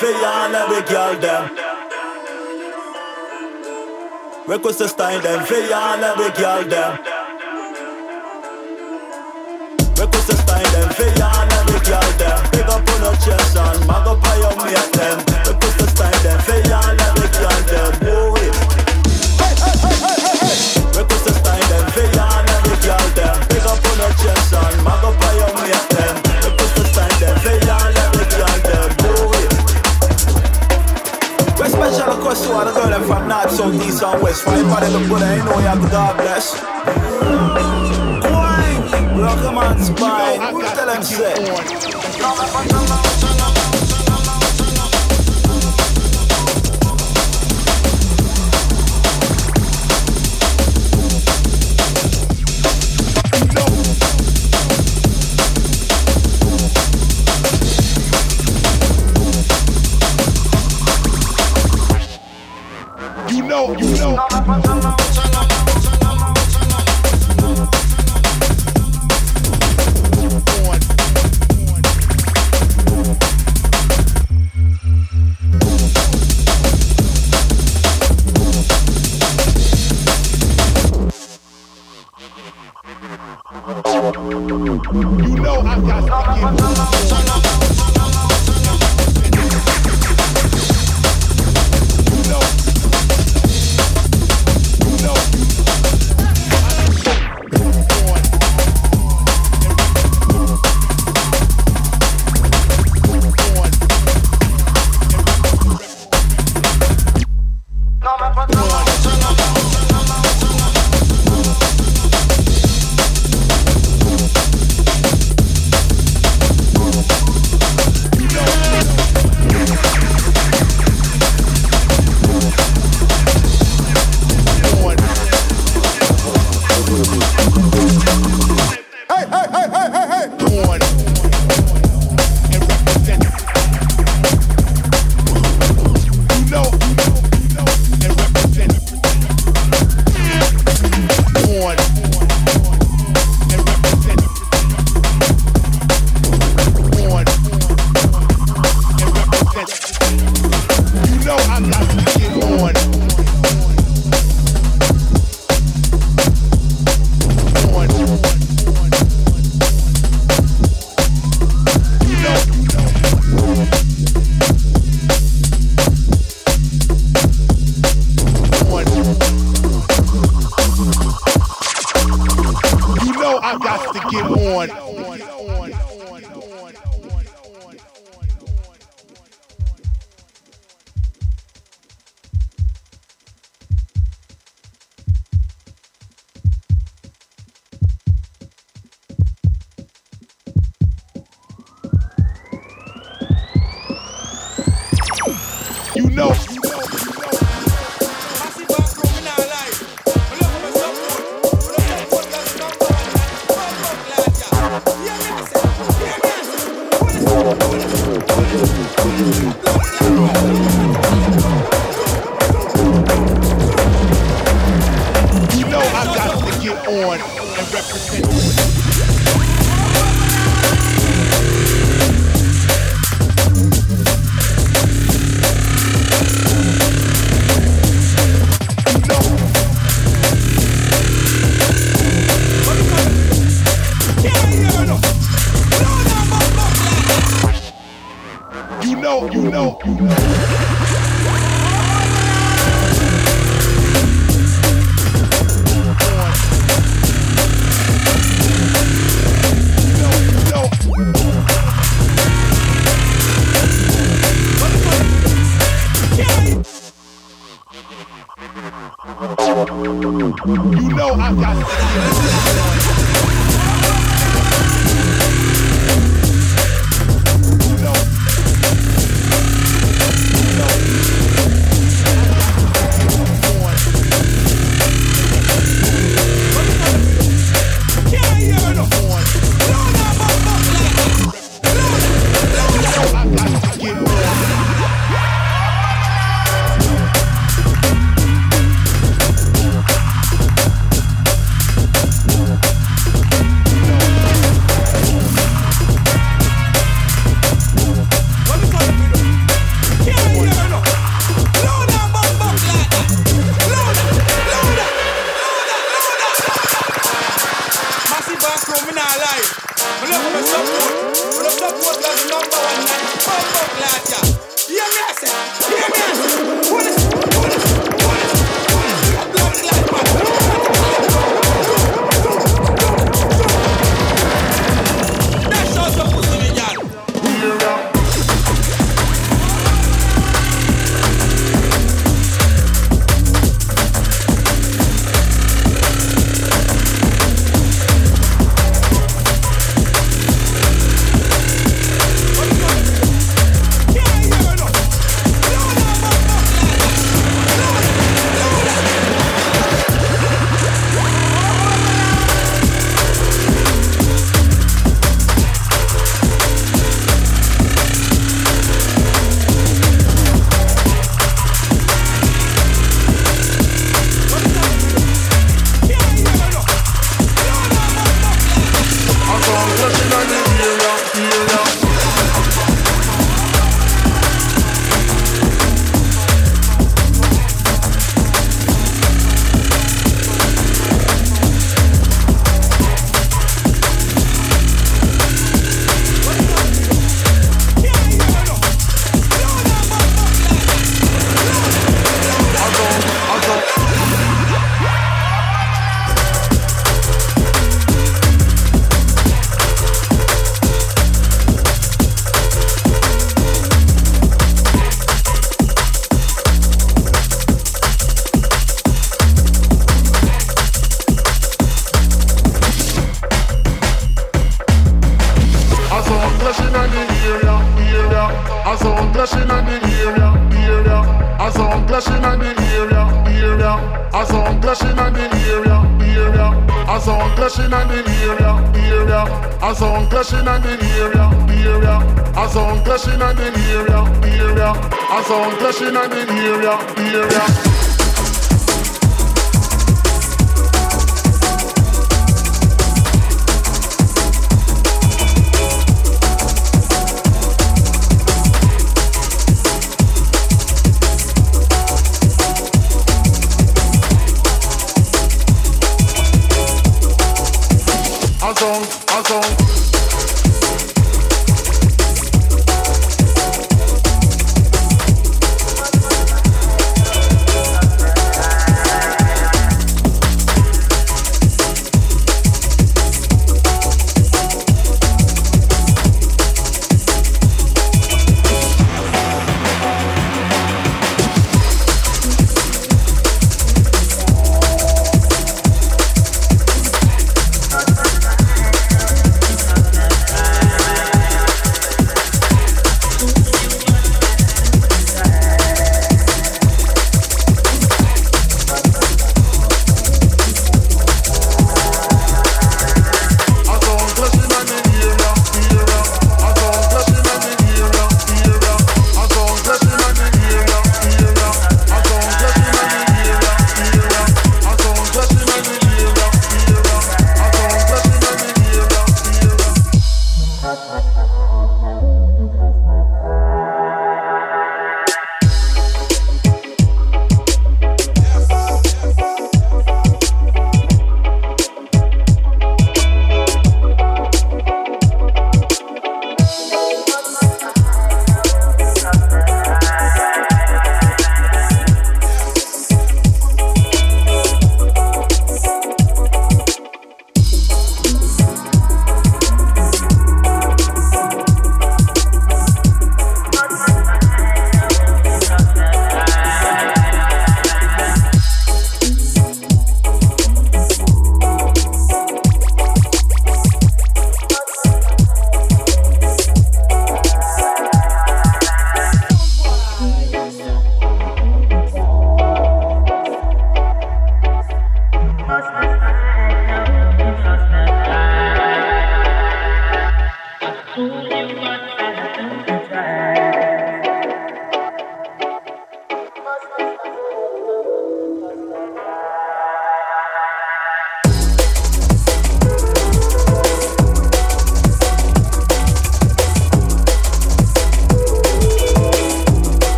For y'all every girl them. Request a style them for y'all every girl them. Request a style them for y'all every girl them. Pick up on your chest and mag up on your mate them. Special request to all the girls from north, south, east and west. For anybody look good, I know you have to oh God bless. Wine, rock a man's spine. Who tell them say? You know,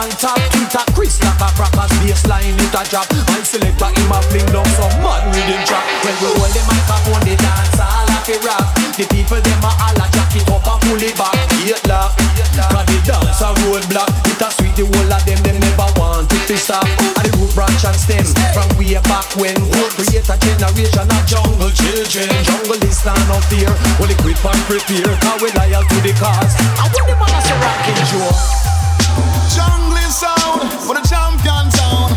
on top, it a crisp like a proper bassline, it a drop. My selector him a fling down some mad rhythm track. When we hold the microphone, the dance all like a rap. The people them a all a jack it up and pull it back. Eight lock, cause the dance a roadblock. It a sweet the whole of them, them never want it to stop. And the root branch and stem from way back when. Road create a generation of jungle children. Jungle is not no fear. Only equip and prepare, cause we loyal to the cause. I want them all as a rocking joke. Jungle sound, for the champion sound.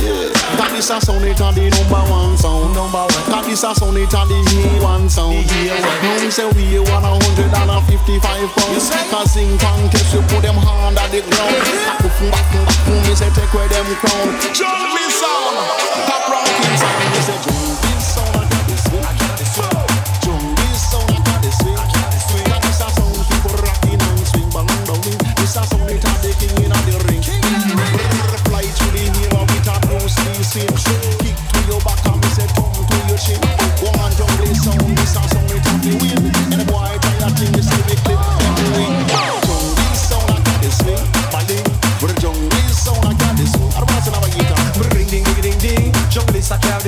Yeah. Got this a sound, it a the number one sound. Number one. Got this a sound, it a the A1 sound. Yeah. Now we say we a one hundred and fifty-five pounds. Cause sing contest, you put them hand at the ground. Back and back up, me say take away them crown. Show me sound, top rocking sound. Me say.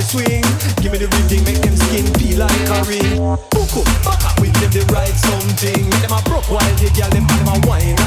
swing. Give me the rhythm, make them skin peel like a ring. back up with them, they ride something. Make them a broke while they gyal them and them a wine.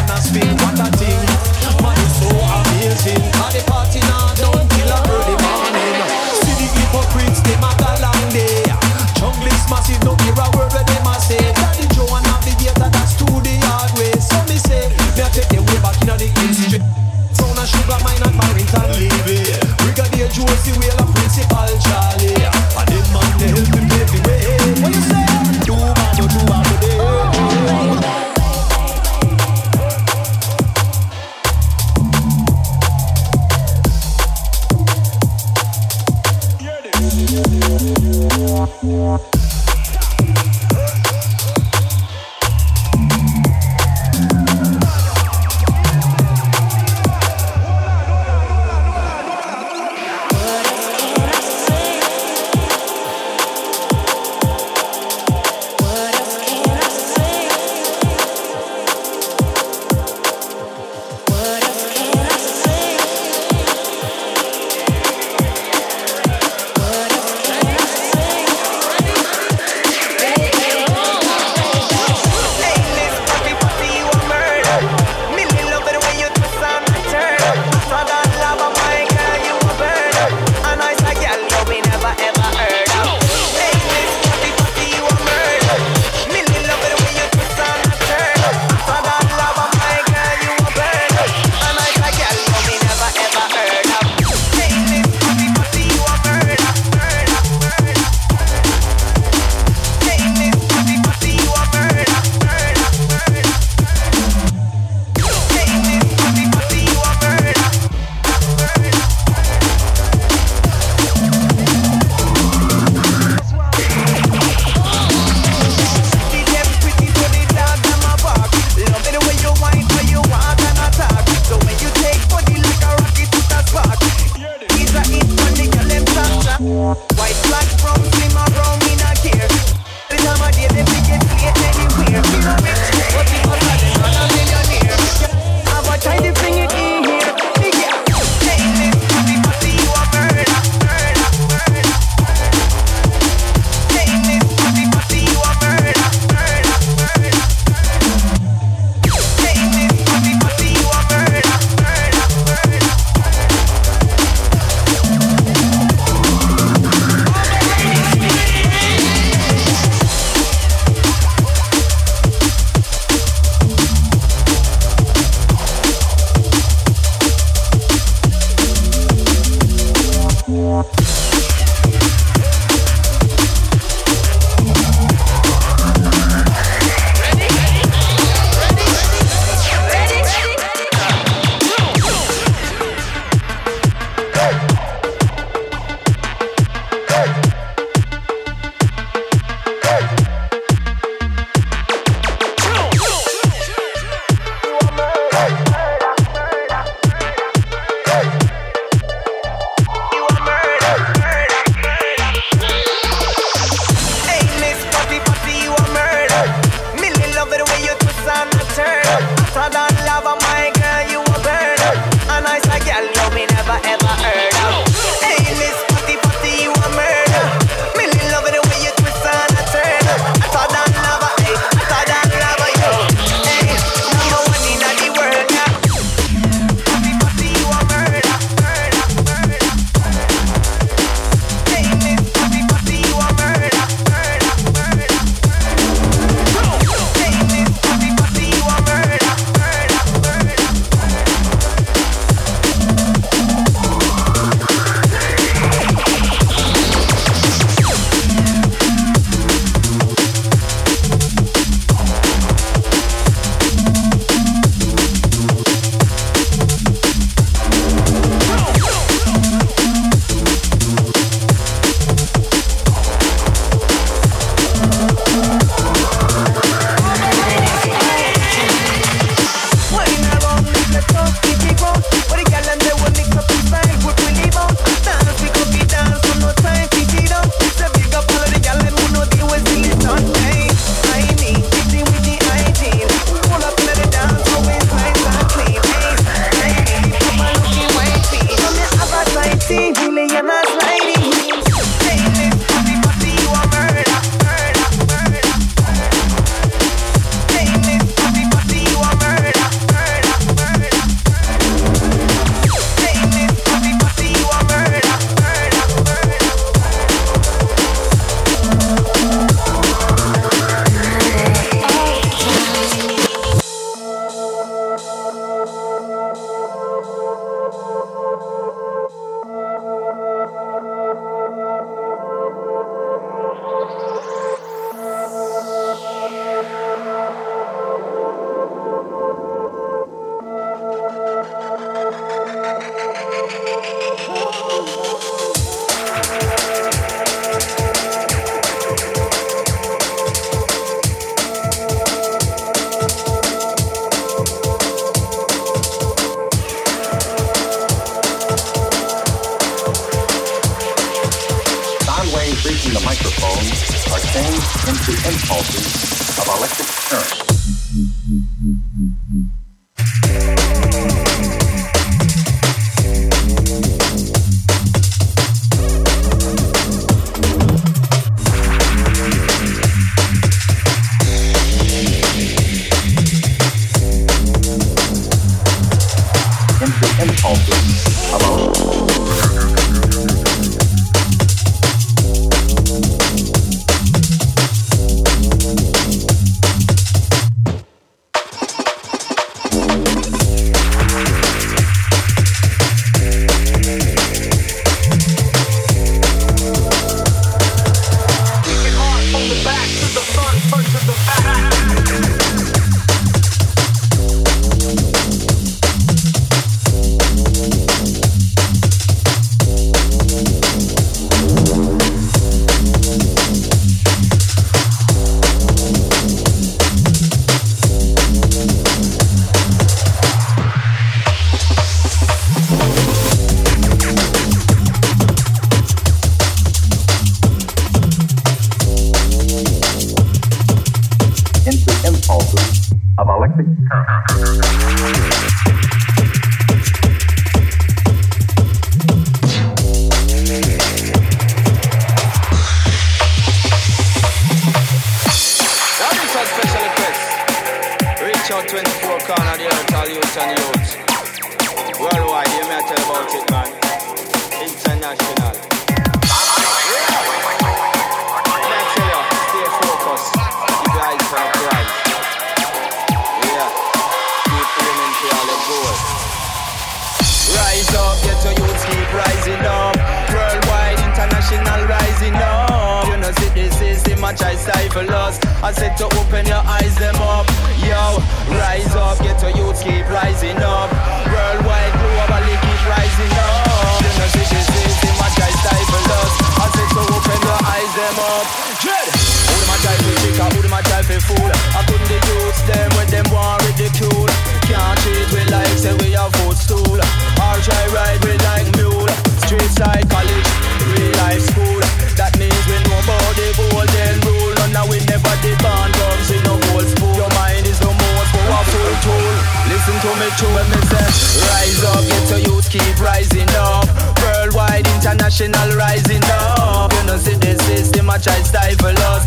Me true when me say, rise up, get your youth keep rising up. Worldwide, international rising up. You know see the system I try stifle us.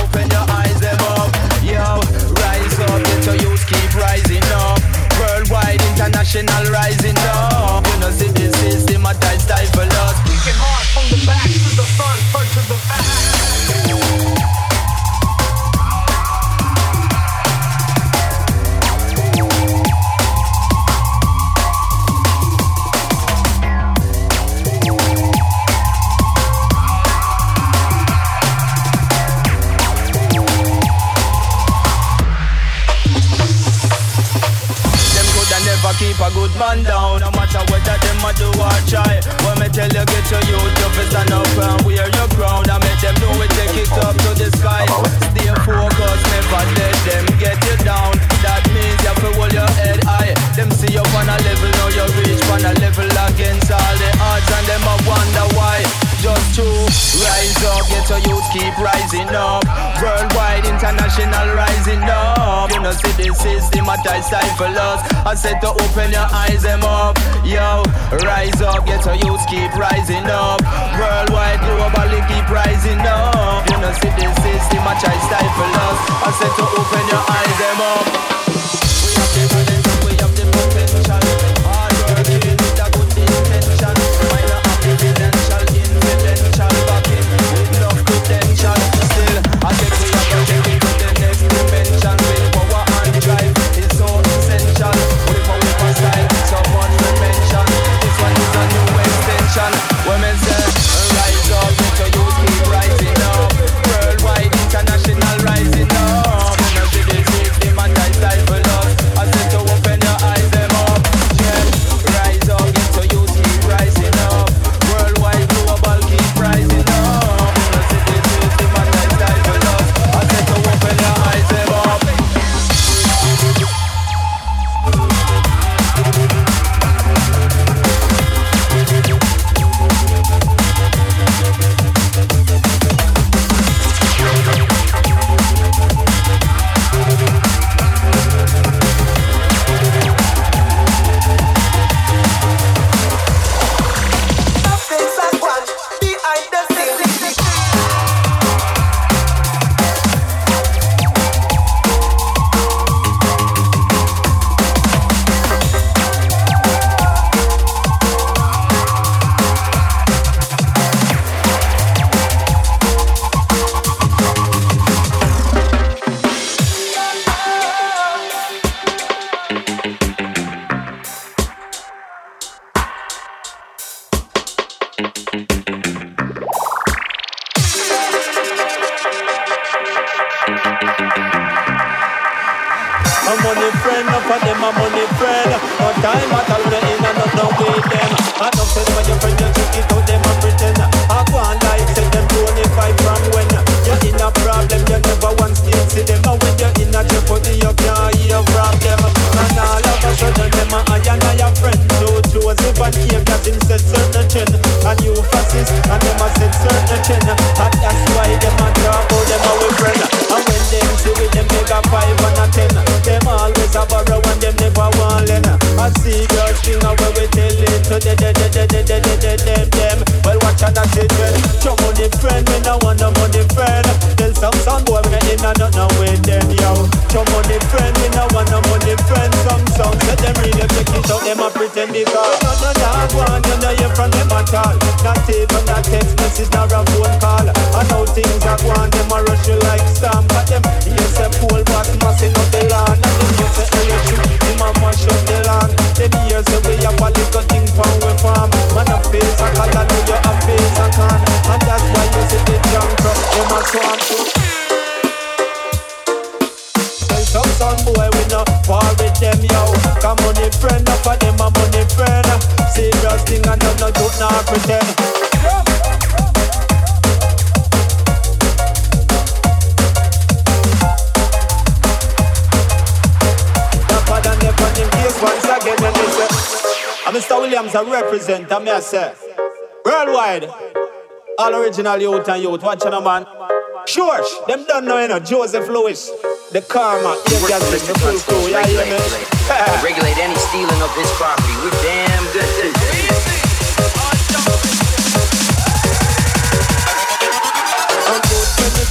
Open your eyes, them up. Yo, rise up, get your youth keep rising up. Worldwide, international rising up. You know, see the system, I try stifle us. Kicking hard from the back to the front, good man down. No matter whether them a do or try. When me tell you get your youth up and stand up and wear your crown, I make them know we take it up to the sky. Stay focused, never let them get you down. That means you have to hold your head high. Them see you on a level, now you reach on a level against all the odds, and them a wonder why. Just to rise up, get your youth keep rising up. Worldwide, international rising up. You know, see the system, I try stifle us. I said to open your eyes, them up. Yo, rise up, get your youth keep rising up. Worldwide, globally keep rising up. You know, see the system, I try stifle us. I said to open your eyes, them up. We have the them because no no no one you know you from them at. Not even a text I'm Mr. Williamz I represent and me I say Worldwide All original youth and youth watching a man Sure, them don't know you know Joseph Lewis the karma, guys for the full crew, yeah, know regulate any stealing of his property. We're damn good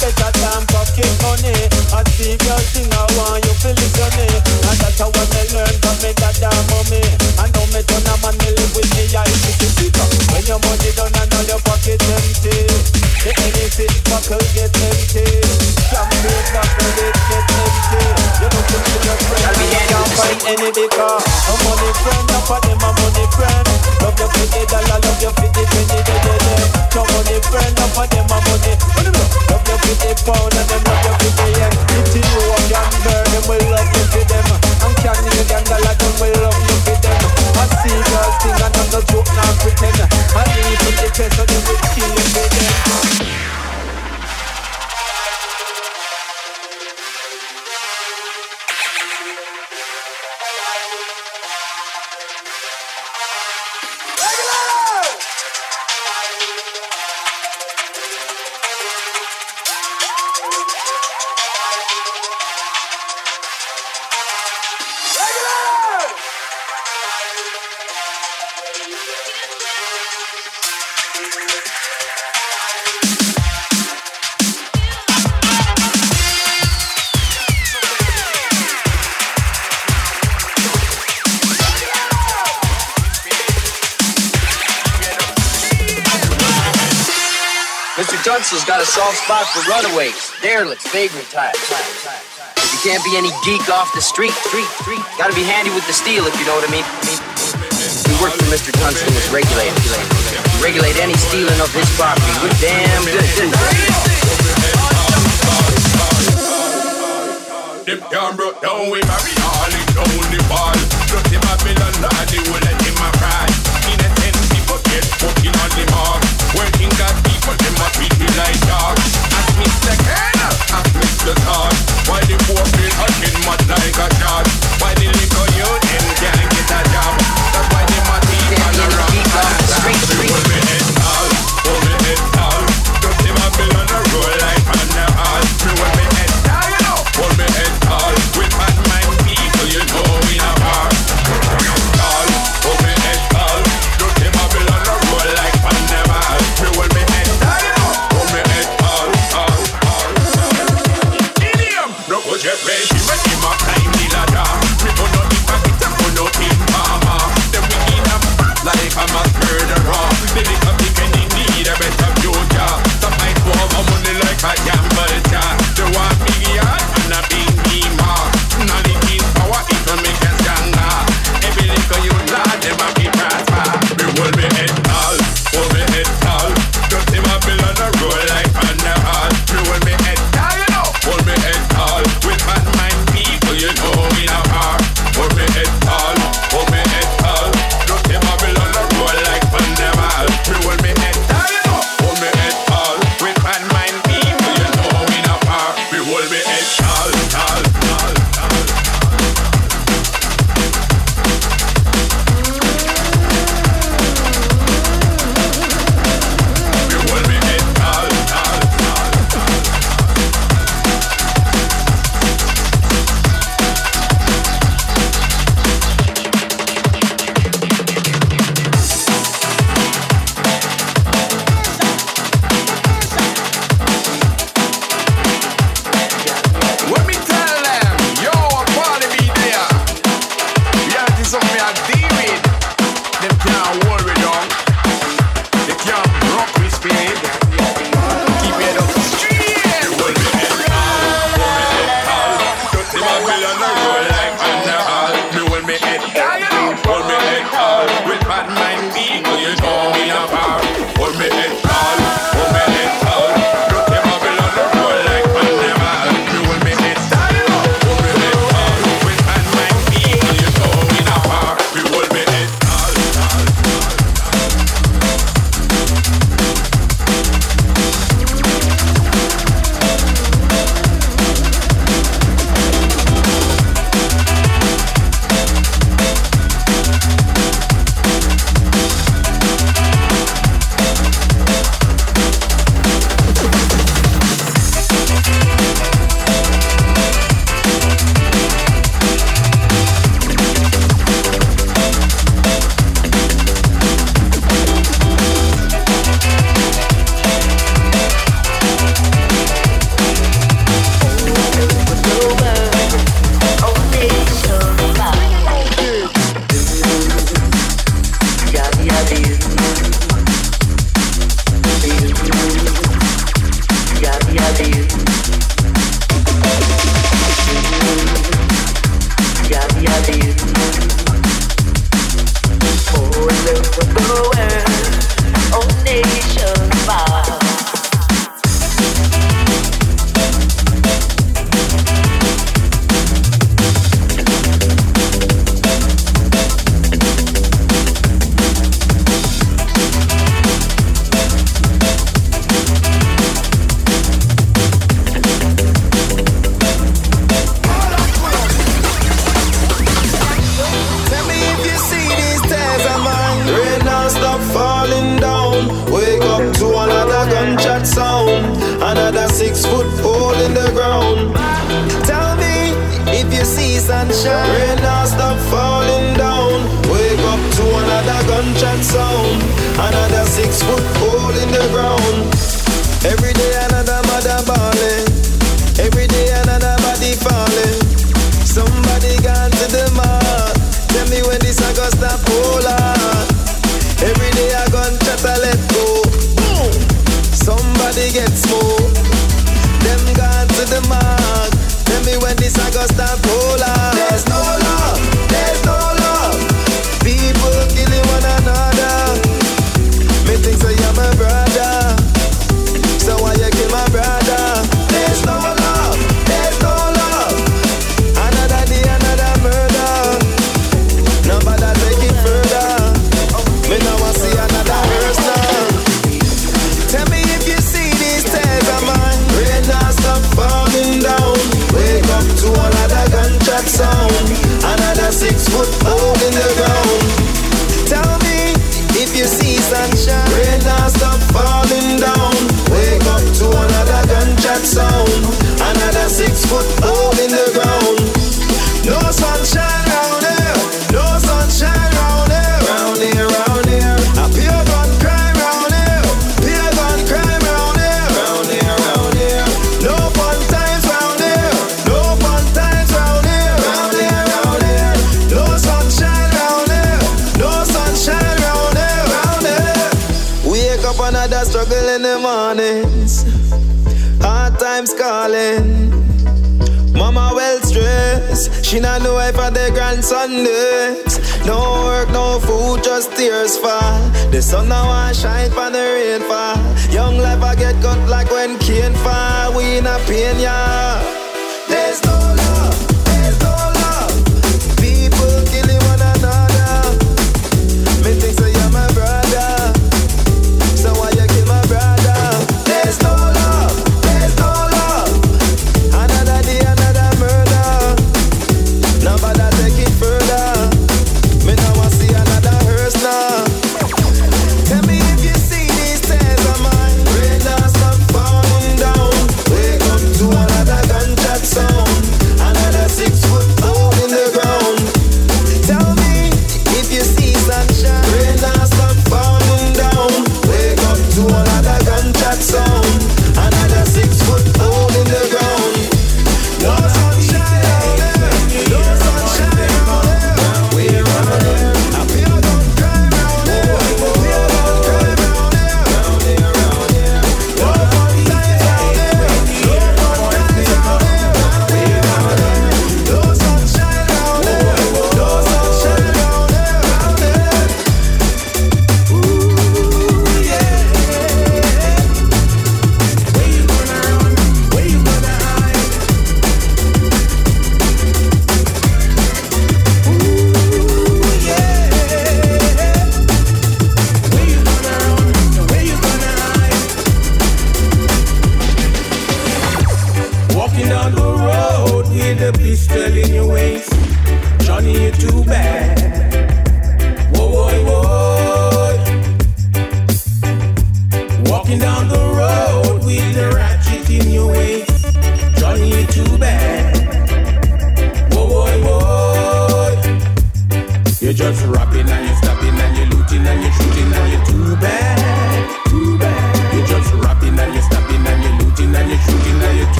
good better than pocket money. I see your thing, I want you feel listen me. And that's how I learn from me that damn mommy. I know me turn a man, me live with me, I the. When your money done and your pocket empty. The anything buckle get empty. Champagne buckle it get empty. You know see your friend, you can't find any a money friend, up for them a money friend. Love you for the dollar, love you for the penny, they they they. No money friend, up for them a money beauty powder soft spot for runaways, derelicts, vagrant types. You can't be any geek off the street, street, street, gotta be handy with the steel if you know what I mean. We work for Mr. Tunstall as regulator. Regulate any stealing of his property. We're damn good. Them can't broke down with Barry Harley down the ball. The Babylon they will let him a cry. Innocent people get fucking on the mark. Working class a me like. Ask ask. Why the poor people hacking mad like a shot? Why the little youth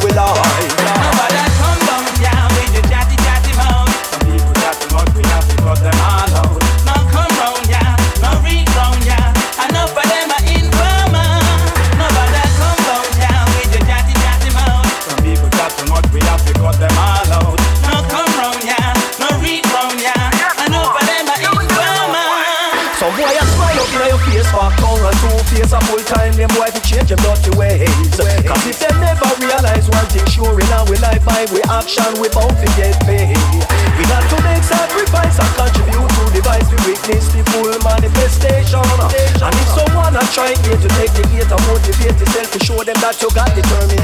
choices in our that you got determination.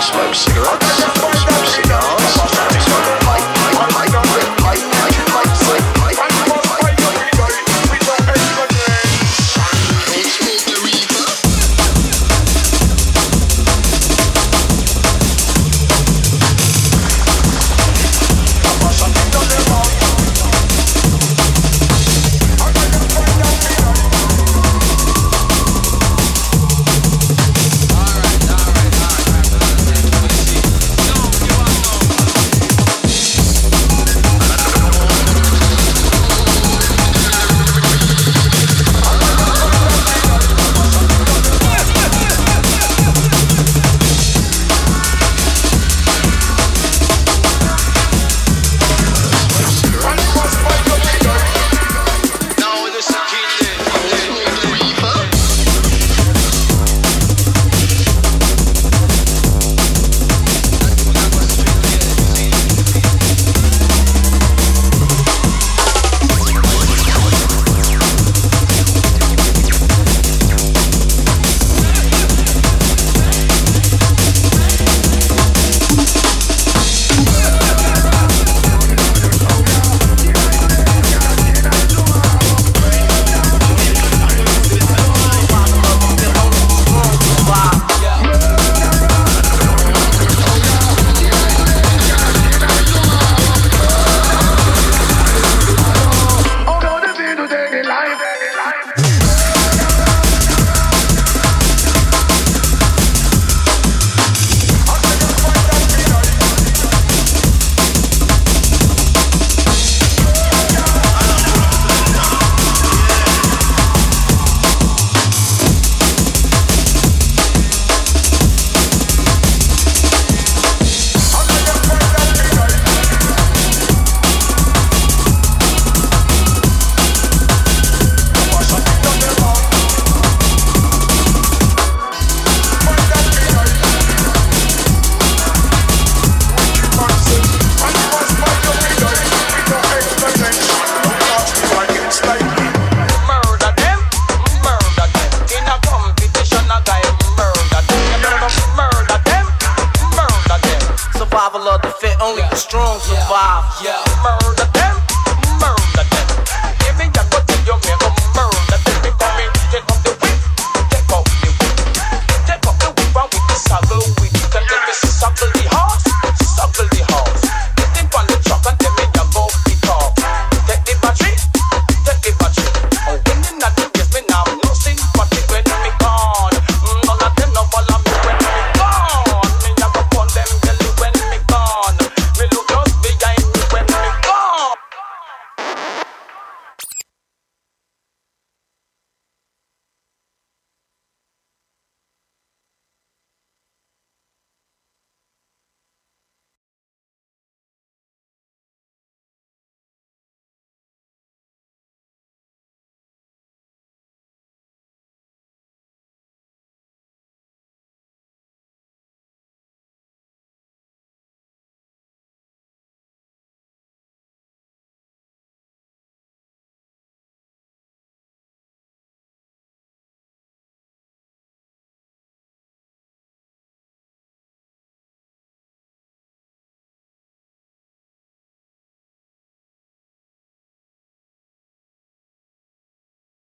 Smoke cigarettes. Smoke cigars.